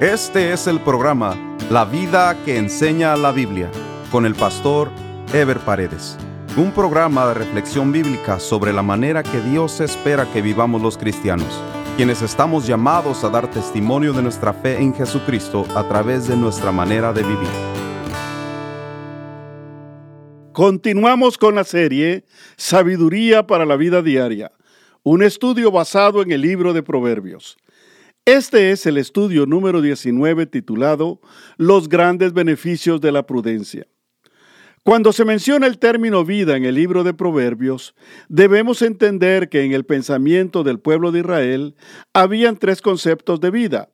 Este es el programa La vida que enseña la Biblia con el pastor Ever Paredes. Un programa de reflexión bíblica sobre la manera que Dios espera que vivamos los cristianos, quienes estamos llamados a dar testimonio de nuestra fe en Jesucristo a través de nuestra manera de vivir. Continuamos con la serie Sabiduría para la vida diaria, un estudio basado en el libro de Proverbios. Este es el estudio número 19 titulado Los grandes beneficios de la prudencia. Cuando se menciona el término vida en el libro de Proverbios, debemos entender que en el pensamiento del pueblo de Israel habían tres conceptos de vida.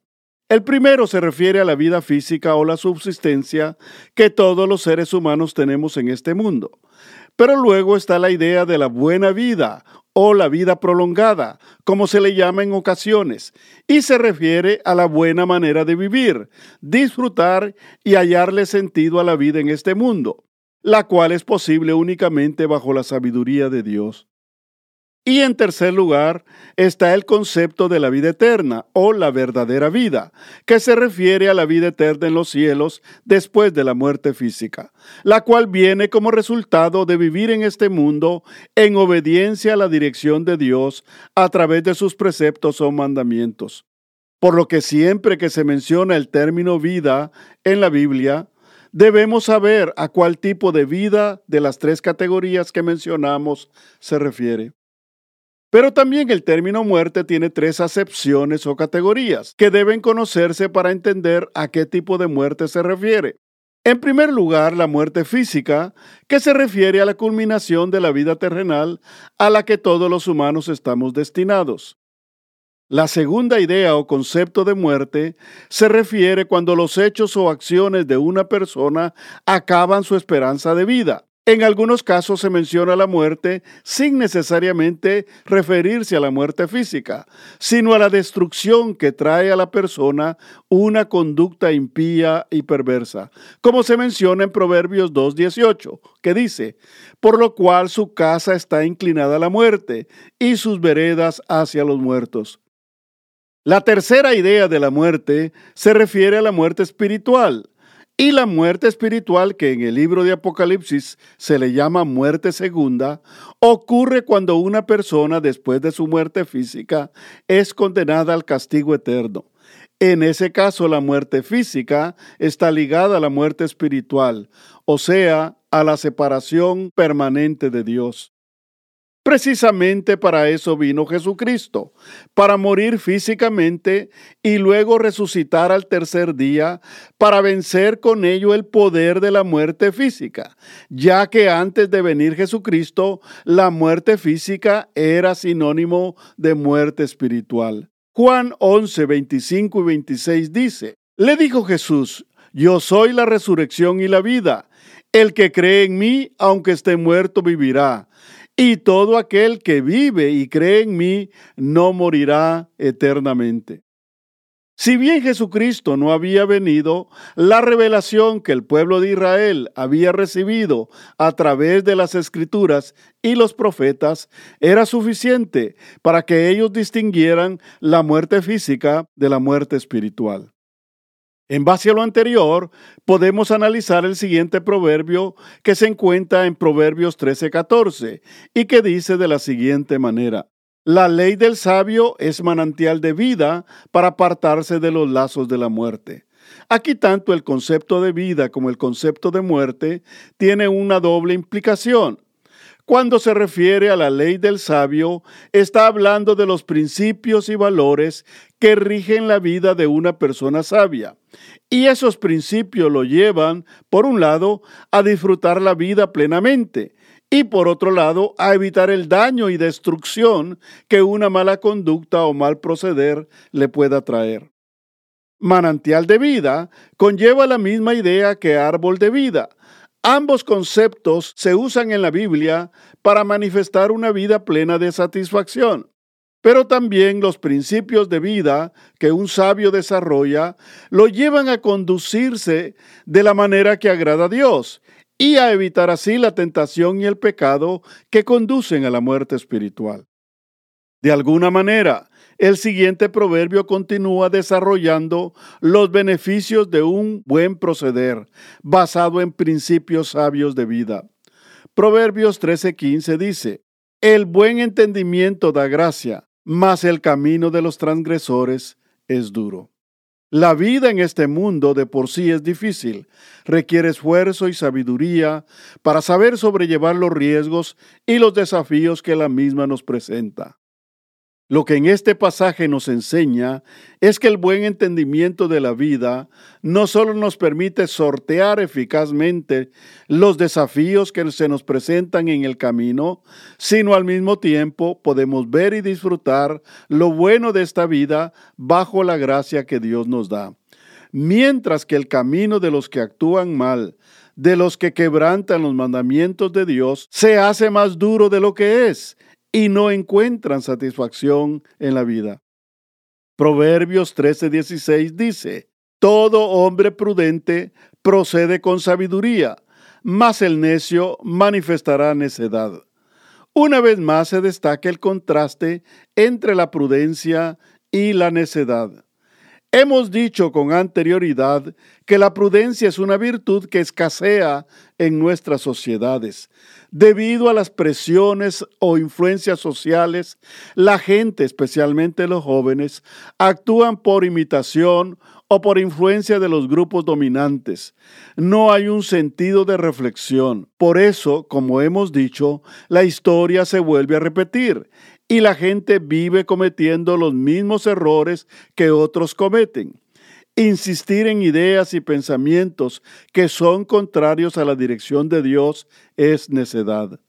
El primero se refiere a la vida física o la subsistencia que todos los seres humanos tenemos en este mundo. Pero luego está la idea de la buena vida o la vida prolongada, como se le llama en ocasiones, y se refiere a la buena manera de vivir, disfrutar y hallarle sentido a la vida en este mundo, la cual es posible únicamente bajo la sabiduría de Dios. Y en tercer lugar está el concepto de la vida eterna o la verdadera vida, que se refiere a la vida eterna en los cielos después de la muerte física, la cual viene como resultado de vivir en este mundo en obediencia a la dirección de Dios a través de sus preceptos o mandamientos. Por lo que siempre que se menciona el término vida en la Biblia, debemos saber a cuál tipo de vida de las tres categorías que mencionamos se refiere. Pero también el término muerte tiene tres acepciones o categorías que deben conocerse para entender a qué tipo de muerte se refiere. En primer lugar, la muerte física, que se refiere a la culminación de la vida terrenal a la que todos los humanos estamos destinados. La segunda idea o concepto de muerte se refiere cuando los hechos o acciones de una persona acaban su esperanza de vida. En algunos casos se menciona la muerte sin necesariamente referirse a la muerte física, sino a la destrucción que trae a la persona una conducta impía y perversa, como se menciona en Proverbios 2.18, que dice, por lo cual su casa está inclinada a la muerte y sus veredas hacia los muertos. La tercera idea de la muerte se refiere a la muerte espiritual, y la muerte espiritual, que en el libro de Apocalipsis se le llama muerte segunda, ocurre cuando una persona después de su muerte física es condenada al castigo eterno. En ese caso, la muerte física está ligada a la muerte espiritual, o sea, a la separación permanente de Dios. Precisamente para eso vino Jesucristo, para morir físicamente y luego resucitar al tercer día, para vencer con ello el poder de la muerte física, ya que antes de venir Jesucristo, la muerte física era sinónimo de muerte espiritual. Juan 11, 25 y 26 dice, le dijo Jesús, yo soy la resurrección y la vida. El que cree en mí, aunque esté muerto, vivirá y todo aquel que vive y cree en mí no morirá eternamente. Si bien Jesucristo no había venido, la revelación que el pueblo de Israel había recibido a través de las escrituras y los profetas era suficiente para que ellos distinguieran la muerte física de la muerte espiritual. En base a lo anterior, podemos analizar el siguiente proverbio que se encuentra en Proverbios 13:14 y que dice de la siguiente manera, La ley del sabio es manantial de vida para apartarse de los lazos de la muerte. Aquí tanto el concepto de vida como el concepto de muerte tiene una doble implicación. Cuando se refiere a la ley del sabio, está hablando de los principios y valores que rigen la vida de una persona sabia. Y esos principios lo llevan, por un lado, a disfrutar la vida plenamente y por otro lado, a evitar el daño y destrucción que una mala conducta o mal proceder le pueda traer. Manantial de vida conlleva la misma idea que árbol de vida, Ambos conceptos se usan en la Biblia para manifestar una vida plena de satisfacción, pero también los principios de vida que un sabio desarrolla lo llevan a conducirse de la manera que agrada a Dios y a evitar así la tentación y el pecado que conducen a la muerte espiritual. De alguna manera, el siguiente proverbio continúa desarrollando los beneficios de un buen proceder basado en principios sabios de vida. Proverbios 13:15 dice, El buen entendimiento da gracia, mas el camino de los transgresores es duro. La vida en este mundo de por sí es difícil, requiere esfuerzo y sabiduría para saber sobrellevar los riesgos y los desafíos que la misma nos presenta. Lo que en este pasaje nos enseña es que el buen entendimiento de la vida no solo nos permite sortear eficazmente los desafíos que se nos presentan en el camino, sino al mismo tiempo podemos ver y disfrutar lo bueno de esta vida bajo la gracia que Dios nos da. Mientras que el camino de los que actúan mal, de los que quebrantan los mandamientos de Dios, se hace más duro de lo que es y no encuentran satisfacción en la vida. Proverbios 13:16 dice, Todo hombre prudente procede con sabiduría, mas el necio manifestará necedad. Una vez más se destaca el contraste entre la prudencia y la necedad. Hemos dicho con anterioridad que la prudencia es una virtud que escasea en nuestras sociedades. Debido a las presiones o influencias sociales, la gente, especialmente los jóvenes, actúan por imitación o por influencia de los grupos dominantes. No hay un sentido de reflexión. Por eso, como hemos dicho, la historia se vuelve a repetir y la gente vive cometiendo los mismos errores que otros cometen. Insistir en ideas y pensamientos que son contrarios a la dirección de Dios es necedad.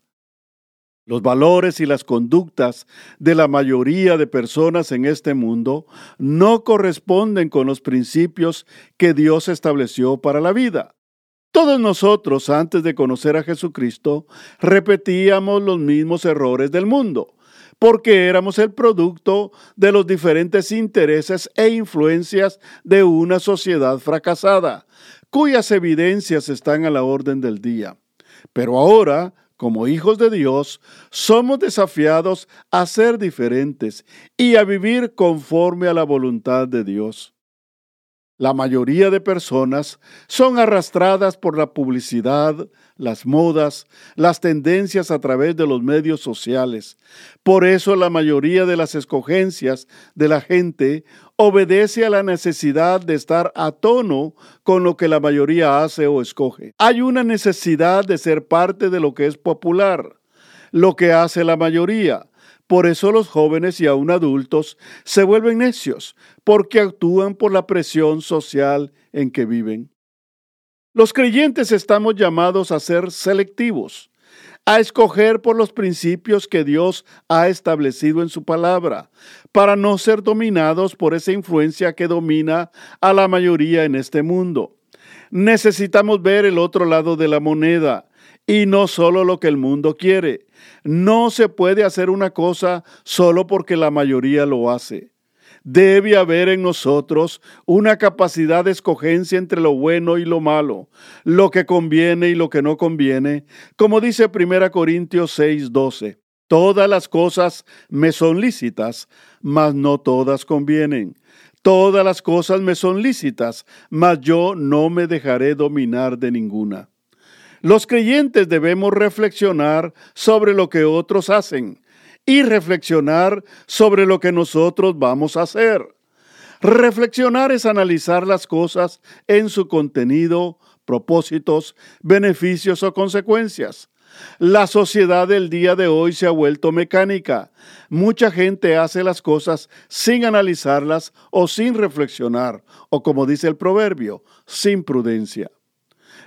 Los valores y las conductas de la mayoría de personas en este mundo no corresponden con los principios que Dios estableció para la vida. Todos nosotros, antes de conocer a Jesucristo, repetíamos los mismos errores del mundo porque éramos el producto de los diferentes intereses e influencias de una sociedad fracasada, cuyas evidencias están a la orden del día. Pero ahora, como hijos de Dios, somos desafiados a ser diferentes y a vivir conforme a la voluntad de Dios. La mayoría de personas son arrastradas por la publicidad, las modas, las tendencias a través de los medios sociales. Por eso la mayoría de las escogencias de la gente obedece a la necesidad de estar a tono con lo que la mayoría hace o escoge. Hay una necesidad de ser parte de lo que es popular, lo que hace la mayoría. Por eso los jóvenes y aún adultos se vuelven necios, porque actúan por la presión social en que viven. Los creyentes estamos llamados a ser selectivos, a escoger por los principios que Dios ha establecido en su palabra, para no ser dominados por esa influencia que domina a la mayoría en este mundo. Necesitamos ver el otro lado de la moneda y no solo lo que el mundo quiere. No se puede hacer una cosa solo porque la mayoría lo hace. Debe haber en nosotros una capacidad de escogencia entre lo bueno y lo malo, lo que conviene y lo que no conviene, como dice 1 Corintios 6:12. Todas las cosas me son lícitas, mas no todas convienen. Todas las cosas me son lícitas, mas yo no me dejaré dominar de ninguna. Los creyentes debemos reflexionar sobre lo que otros hacen y reflexionar sobre lo que nosotros vamos a hacer. Reflexionar es analizar las cosas en su contenido, propósitos, beneficios o consecuencias. La sociedad del día de hoy se ha vuelto mecánica. Mucha gente hace las cosas sin analizarlas o sin reflexionar, o como dice el proverbio, sin prudencia.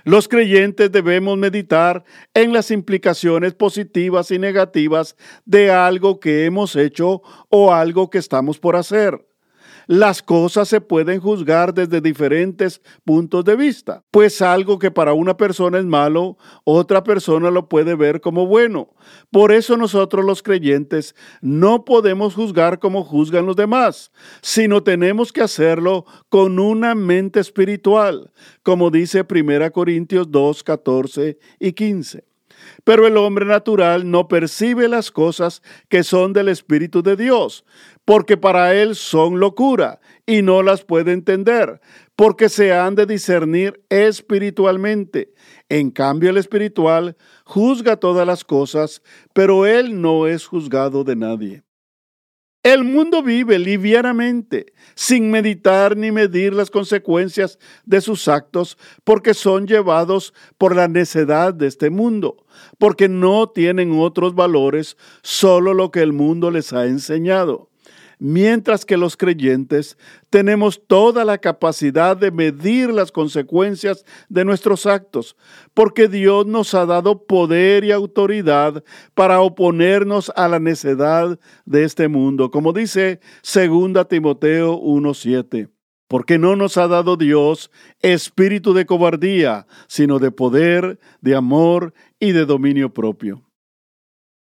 Los creyentes debemos meditar en las implicaciones positivas y negativas de algo que hemos hecho o algo que estamos por hacer las cosas se pueden juzgar desde diferentes puntos de vista, pues algo que para una persona es malo, otra persona lo puede ver como bueno. Por eso nosotros los creyentes no podemos juzgar como juzgan los demás, sino tenemos que hacerlo con una mente espiritual, como dice 1 Corintios 2, 14 y 15. Pero el hombre natural no percibe las cosas que son del Espíritu de Dios, porque para él son locura y no las puede entender, porque se han de discernir espiritualmente. En cambio, el espiritual juzga todas las cosas, pero él no es juzgado de nadie. El mundo vive livianamente, sin meditar ni medir las consecuencias de sus actos, porque son llevados por la necedad de este mundo, porque no tienen otros valores, solo lo que el mundo les ha enseñado mientras que los creyentes tenemos toda la capacidad de medir las consecuencias de nuestros actos, porque Dios nos ha dado poder y autoridad para oponernos a la necedad de este mundo, como dice 2 Timoteo 1:7. Porque no nos ha dado Dios espíritu de cobardía, sino de poder, de amor y de dominio propio.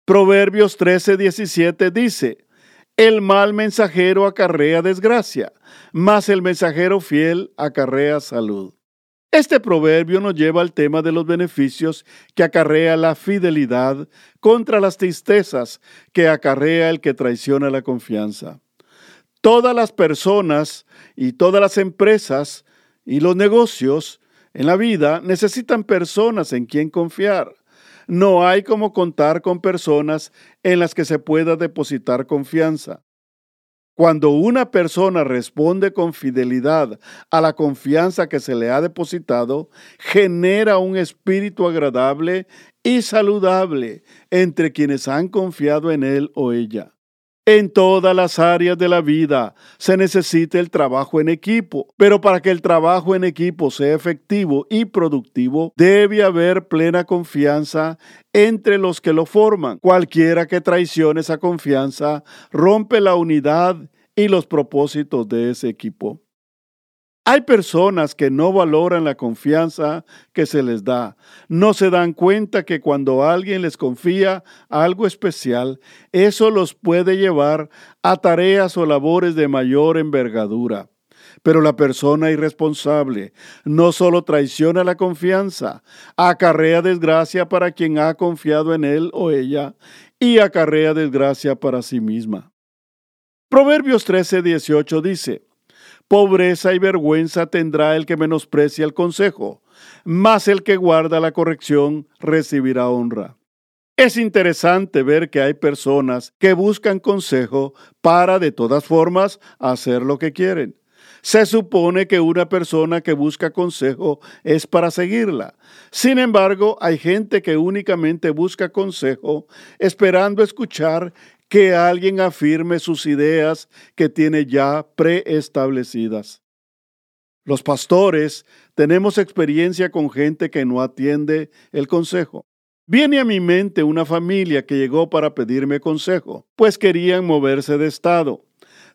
Proverbios 13:17 dice, el mal mensajero acarrea desgracia, mas el mensajero fiel acarrea salud. Este proverbio nos lleva al tema de los beneficios que acarrea la fidelidad contra las tristezas que acarrea el que traiciona la confianza. Todas las personas y todas las empresas y los negocios en la vida necesitan personas en quien confiar. No hay como contar con personas en las que se pueda depositar confianza. Cuando una persona responde con fidelidad a la confianza que se le ha depositado, genera un espíritu agradable y saludable entre quienes han confiado en él o ella. En todas las áreas de la vida se necesita el trabajo en equipo, pero para que el trabajo en equipo sea efectivo y productivo, debe haber plena confianza entre los que lo forman. Cualquiera que traicione esa confianza rompe la unidad y los propósitos de ese equipo. Hay personas que no valoran la confianza que se les da. No se dan cuenta que cuando alguien les confía algo especial, eso los puede llevar a tareas o labores de mayor envergadura. Pero la persona irresponsable no solo traiciona la confianza, acarrea desgracia para quien ha confiado en él o ella y acarrea desgracia para sí misma. Proverbios 13, 18 dice, Pobreza y vergüenza tendrá el que menosprecia el consejo, mas el que guarda la corrección recibirá honra. Es interesante ver que hay personas que buscan consejo para de todas formas hacer lo que quieren. Se supone que una persona que busca consejo es para seguirla. Sin embargo, hay gente que únicamente busca consejo esperando escuchar que alguien afirme sus ideas que tiene ya preestablecidas. Los pastores tenemos experiencia con gente que no atiende el consejo. Viene a mi mente una familia que llegó para pedirme consejo, pues querían moverse de estado.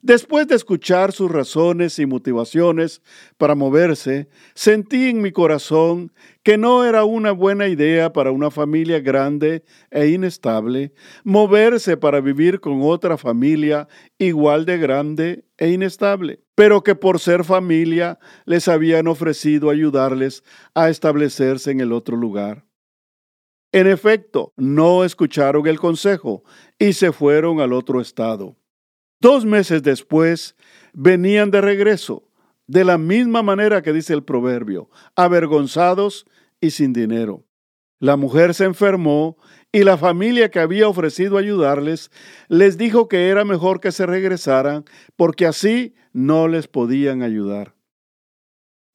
Después de escuchar sus razones y motivaciones para moverse, sentí en mi corazón que no era una buena idea para una familia grande e inestable moverse para vivir con otra familia igual de grande e inestable, pero que por ser familia les habían ofrecido ayudarles a establecerse en el otro lugar. En efecto, no escucharon el consejo y se fueron al otro estado. Dos meses después venían de regreso, de la misma manera que dice el proverbio, avergonzados y sin dinero. La mujer se enfermó y la familia que había ofrecido ayudarles les dijo que era mejor que se regresaran porque así no les podían ayudar.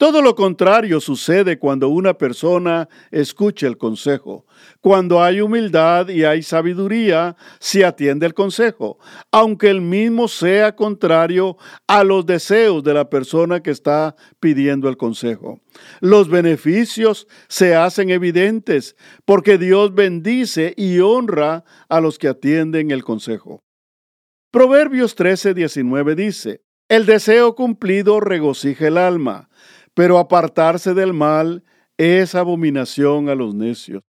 Todo lo contrario sucede cuando una persona escucha el consejo. Cuando hay humildad y hay sabiduría, se atiende el consejo, aunque el mismo sea contrario a los deseos de la persona que está pidiendo el consejo. Los beneficios se hacen evidentes porque Dios bendice y honra a los que atienden el consejo. Proverbios 13, 19 dice, El deseo cumplido regocija el alma pero apartarse del mal es abominación a los necios.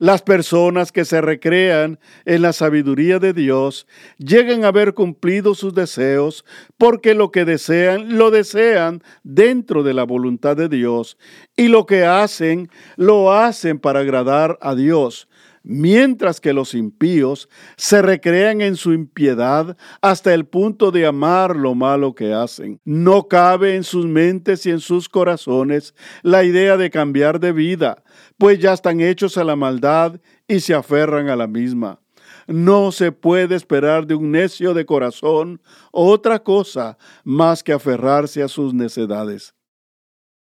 Las personas que se recrean en la sabiduría de Dios llegan a haber cumplido sus deseos porque lo que desean lo desean dentro de la voluntad de Dios y lo que hacen lo hacen para agradar a Dios, mientras que los impíos se recrean en su impiedad hasta el punto de amar lo malo que hacen. No cabe en sus mentes y en sus corazones la idea de cambiar de vida, pues ya están hechos a la maldad y se aferran a la misma. No se puede esperar de un necio de corazón otra cosa más que aferrarse a sus necedades.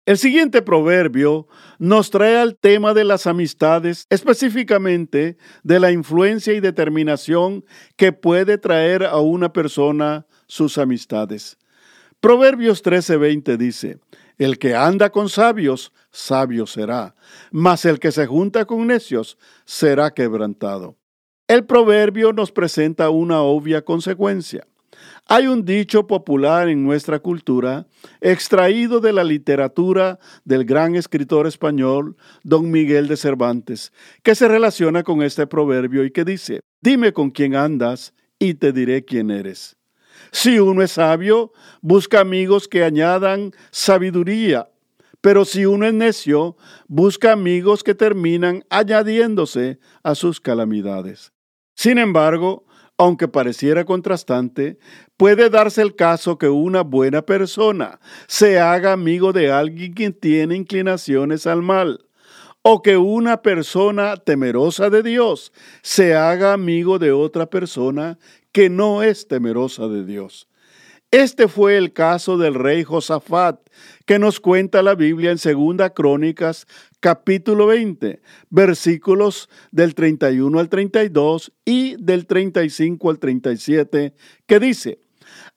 El siguiente proverbio nos trae al tema de las amistades, específicamente de la influencia y determinación que puede traer a una persona sus amistades. Proverbios 13:20 dice, El que anda con sabios, sabio será, mas el que se junta con necios será quebrantado. El proverbio nos presenta una obvia consecuencia. Hay un dicho popular en nuestra cultura, extraído de la literatura del gran escritor español don Miguel de Cervantes, que se relaciona con este proverbio y que dice, dime con quién andas y te diré quién eres. Si uno es sabio, busca amigos que añadan sabiduría, pero si uno es necio, busca amigos que terminan añadiéndose a sus calamidades. Sin embargo, aunque pareciera contrastante, puede darse el caso que una buena persona se haga amigo de alguien que tiene inclinaciones al mal, o que una persona temerosa de Dios se haga amigo de otra persona que no es temerosa de Dios. Este fue el caso del rey Josafat, que nos cuenta la Biblia en Segunda Crónicas, capítulo 20, versículos del 31 al 32 y del 35 al 37, que dice,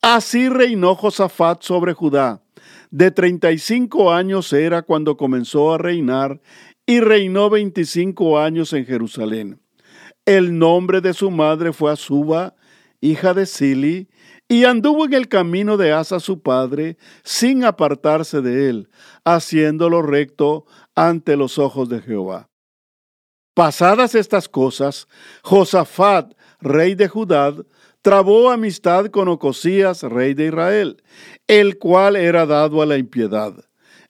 Así reinó Josafat sobre Judá. De 35 años era cuando comenzó a reinar y reinó 25 años en Jerusalén. El nombre de su madre fue Azuba, hija de Sili, y anduvo en el camino de Asa su padre, sin apartarse de él, haciéndolo recto ante los ojos de Jehová. Pasadas estas cosas, Josafat, rey de Judá, trabó amistad con Ocosías, rey de Israel, el cual era dado a la impiedad,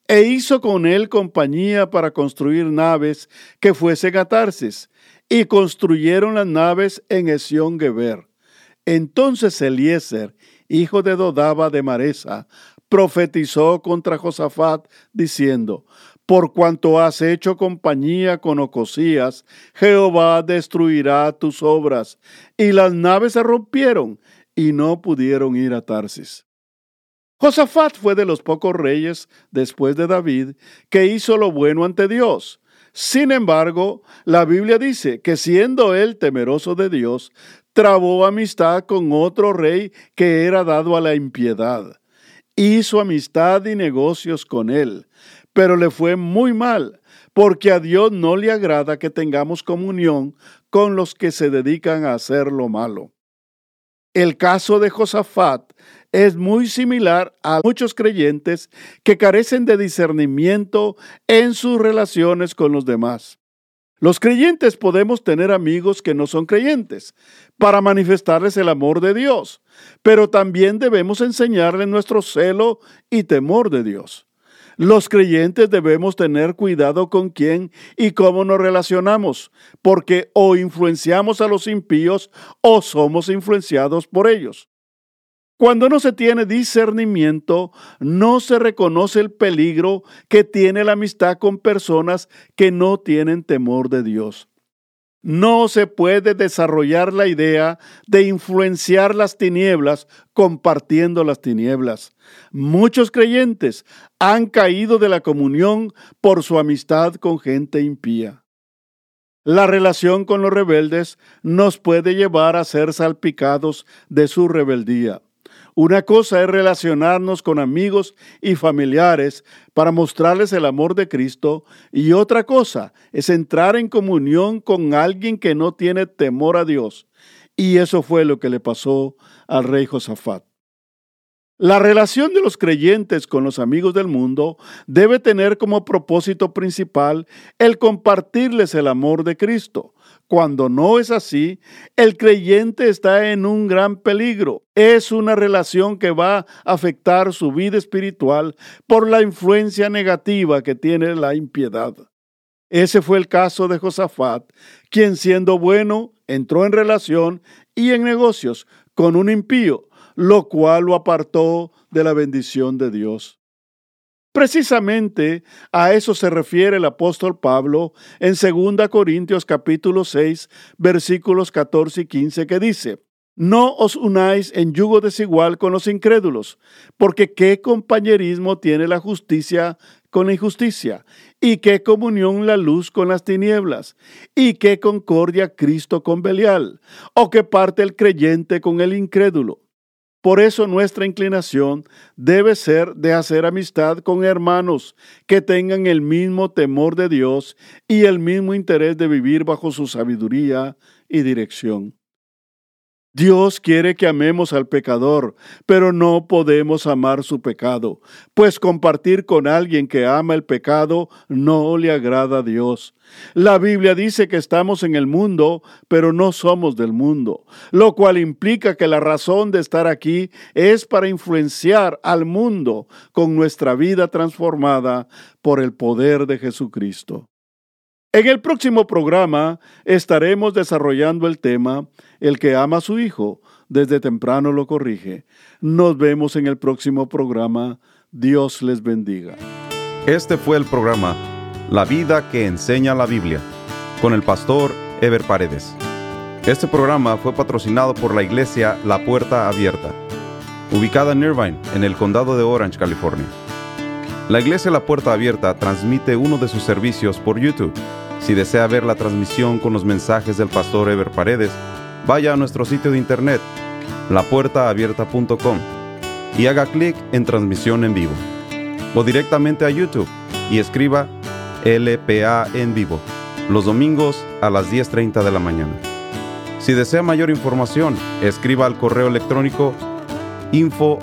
e hizo con él compañía para construir naves que fuesen a y construyeron las naves en Esión Geber. Entonces Eliezer, hijo de Dodaba de Maresa, profetizó contra Josafat, diciendo, Por cuanto has hecho compañía con Ocosías, Jehová destruirá tus obras. Y las naves se rompieron y no pudieron ir a Tarsis. Josafat fue de los pocos reyes después de David que hizo lo bueno ante Dios sin embargo, la Biblia dice que siendo él temeroso de Dios, trabó amistad con otro rey que era dado a la impiedad. Hizo amistad y negocios con él, pero le fue muy mal, porque a Dios no le agrada que tengamos comunión con los que se dedican a hacer lo malo. El caso de Josafat es muy similar a muchos creyentes que carecen de discernimiento en sus relaciones con los demás. Los creyentes podemos tener amigos que no son creyentes para manifestarles el amor de Dios, pero también debemos enseñarles nuestro celo y temor de Dios. Los creyentes debemos tener cuidado con quién y cómo nos relacionamos, porque o influenciamos a los impíos o somos influenciados por ellos. Cuando no se tiene discernimiento, no se reconoce el peligro que tiene la amistad con personas que no tienen temor de Dios. No se puede desarrollar la idea de influenciar las tinieblas compartiendo las tinieblas. Muchos creyentes han caído de la comunión por su amistad con gente impía. La relación con los rebeldes nos puede llevar a ser salpicados de su rebeldía. Una cosa es relacionarnos con amigos y familiares para mostrarles el amor de Cristo y otra cosa es entrar en comunión con alguien que no tiene temor a Dios. Y eso fue lo que le pasó al rey Josafat. La relación de los creyentes con los amigos del mundo debe tener como propósito principal el compartirles el amor de Cristo, cuando no es así, el creyente está en un gran peligro. Es una relación que va a afectar su vida espiritual por la influencia negativa que tiene la impiedad. Ese fue el caso de Josafat, quien siendo bueno entró en relación y en negocios con un impío, lo cual lo apartó de la bendición de Dios. Precisamente a eso se refiere el apóstol Pablo en 2 Corintios capítulo 6 versículos 14 y 15 que dice, No os unáis en yugo desigual con los incrédulos, porque qué compañerismo tiene la justicia con la injusticia, y qué comunión la luz con las tinieblas, y qué concordia Cristo con Belial, o qué parte el creyente con el incrédulo. Por eso nuestra inclinación debe ser de hacer amistad con hermanos que tengan el mismo temor de Dios y el mismo interés de vivir bajo su sabiduría y dirección. Dios quiere que amemos al pecador, pero no podemos amar su pecado, pues compartir con alguien que ama el pecado no le agrada a Dios. La Biblia dice que estamos en el mundo, pero no somos del mundo, lo cual implica que la razón de estar aquí es para influenciar al mundo con nuestra vida transformada por el poder de Jesucristo. En el próximo programa estaremos desarrollando el tema El que ama a su hijo desde temprano lo corrige. Nos vemos en el próximo programa. Dios les bendiga. Este fue el programa La vida que enseña la Biblia con el pastor Ever Paredes. Este programa fue patrocinado por la iglesia La Puerta Abierta, ubicada en Irvine, en el condado de Orange, California. La iglesia La Puerta Abierta transmite uno de sus servicios por YouTube si desea ver la transmisión con los mensajes del pastor Ever Paredes, vaya a nuestro sitio de internet, lapuertaabierta.com, y haga clic en transmisión en vivo. O directamente a YouTube y escriba LPA en vivo, los domingos a las 10.30 de la mañana. Si desea mayor información, escriba al correo electrónico info.